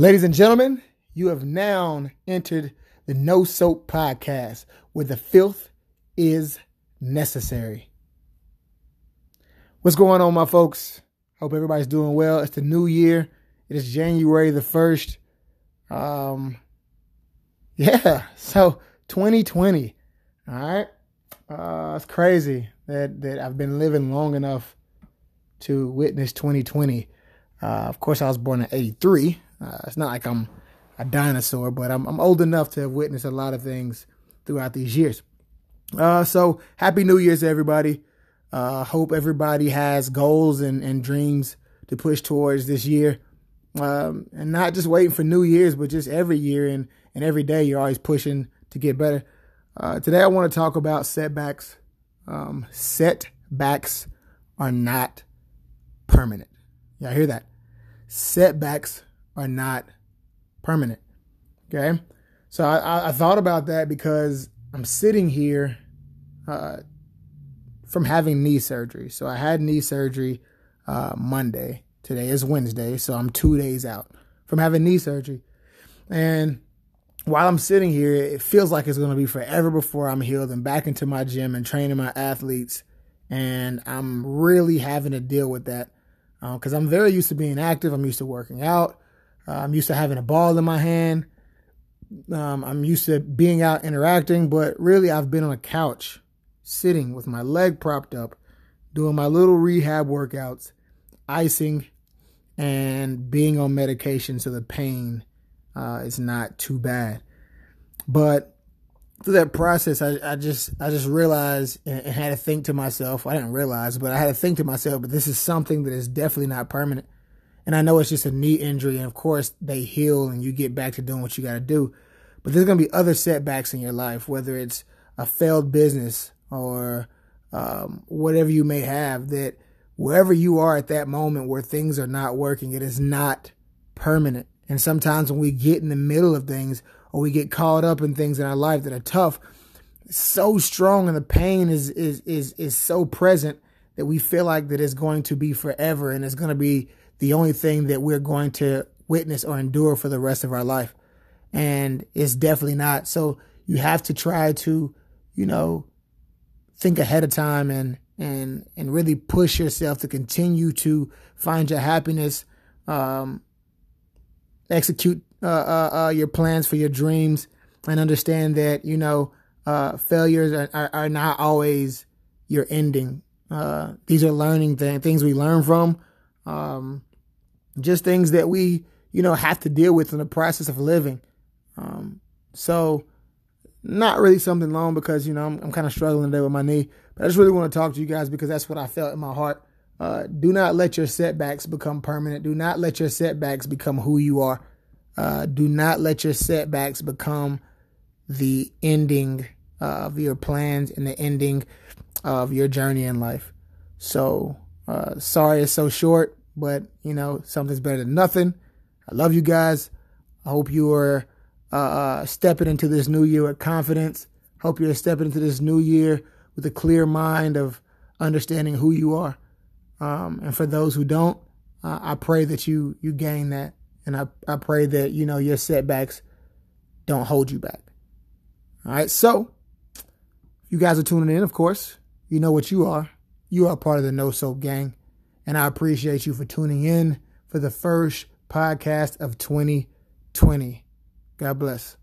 Ladies and gentlemen, you have now entered the No Soap Podcast, where the filth is necessary. What's going on, my folks? Hope everybody's doing well. It's the new year. It is January the 1st. Um, yeah, so 2020. All right. Uh, it's crazy that, that I've been living long enough to witness 2020. Uh, of course, I was born in 83. Uh, it's not like I'm a dinosaur, but I'm, I'm old enough to have witnessed a lot of things throughout these years. Uh, so happy New Year's, everybody. Uh, hope everybody has goals and, and dreams to push towards this year. Um, and not just waiting for New Year's, but just every year and, and every day you're always pushing to get better. Uh, today I want to talk about setbacks. Um, setbacks are not permanent. Y'all hear that? Setbacks are not permanent. Okay. So I, I thought about that because I'm sitting here uh, from having knee surgery. So I had knee surgery uh, Monday. Today is Wednesday. So I'm two days out from having knee surgery. And while I'm sitting here, it feels like it's going to be forever before I'm healed and back into my gym and training my athletes. And I'm really having to deal with that because uh, I'm very used to being active. I'm used to working out. Uh, I'm used to having a ball in my hand. Um, I'm used to being out interacting, but really I've been on a couch sitting with my leg propped up, doing my little rehab workouts, icing, and being on medication so the pain uh, is not too bad. But through that process, I, I just I just realized and, and had to think to myself. I didn't realize, but I had to think to myself. But this is something that is definitely not permanent. And I know it's just a knee injury, and of course they heal and you get back to doing what you got to do. But there's gonna be other setbacks in your life, whether it's a failed business or um, whatever you may have. That wherever you are at that moment where things are not working, it is not permanent. And sometimes when we get in the middle of things or we get caught up in things in our life that are tough, so strong and the pain is is is is so present that we feel like that it's going to be forever and it's going to be the only thing that we're going to witness or endure for the rest of our life. And it's definitely not. So you have to try to, you know, think ahead of time and and and really push yourself to continue to find your happiness, um, execute uh, uh, uh, your plans for your dreams, and understand that you know uh, failures are, are, are, not always your ending. Uh, these are learning things, things we learn from. Um, just things that we, you know, have to deal with in the process of living. Um, so not really something long because, you know, I'm, I'm kind of struggling today with my knee, but I just really want to talk to you guys because that's what I felt in my heart. Uh, do not let your setbacks become permanent. Do not let your setbacks become who you are. Uh, do not let your setbacks become the ending uh, of your plans and the ending of your journey in life. So, uh, sorry it's so short but you know, something's better than nothing. I love you guys. I hope you are uh, uh, stepping into this new year with confidence. Hope you're stepping into this new year with a clear mind of understanding who you are. Um, and for those who don't, uh, I pray that you you gain that, and I I pray that you know your setbacks don't hold you back. All right, so you guys are tuning in, of course. You know what you are. You are part of the No Soap Gang. And I appreciate you for tuning in for the first podcast of 2020. God bless.